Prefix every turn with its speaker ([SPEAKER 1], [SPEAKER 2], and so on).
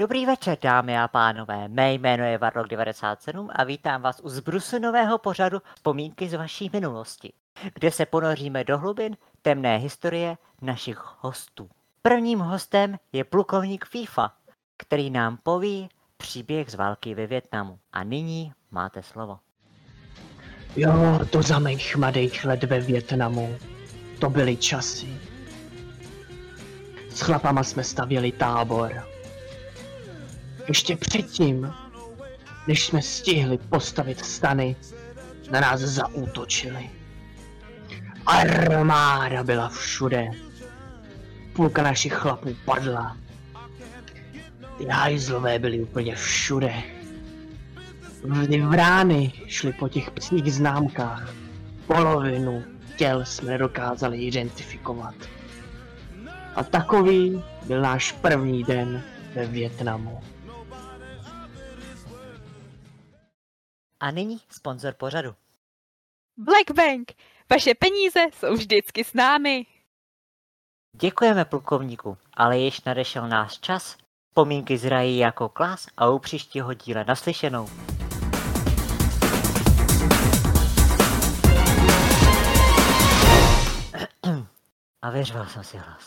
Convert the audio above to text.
[SPEAKER 1] Dobrý večer, dámy a pánové. Mé jméno je Varlok 97 a vítám vás u zbrusenového pořadu Vzpomínky z vaší minulosti, kde se ponoříme do hlubin temné historie našich hostů. Prvním hostem je plukovník FIFA, který nám poví příběh z války ve Větnamu. A nyní máte slovo.
[SPEAKER 2] Jo, to za mých mladých let ve Větnamu. To byly časy. S chlapama jsme stavěli tábor. Ještě předtím, než jsme stihli postavit stany, na nás zaútočili. Armáda byla všude. Půlka našich chlapů padla. Ty hajzlové byly úplně všude. Vrány šly po těch psích známkách. Polovinu těl jsme nedokázali identifikovat. A takový byl náš první den ve Větnamu.
[SPEAKER 1] A nyní sponzor pořadu.
[SPEAKER 3] Blackbank, vaše peníze jsou vždycky s námi.
[SPEAKER 1] Děkujeme plukovníku, ale již nadešel náš čas. Pomínky zrají jako klas a u příštího díle naslyšenou. A vyřval jsem si hlas.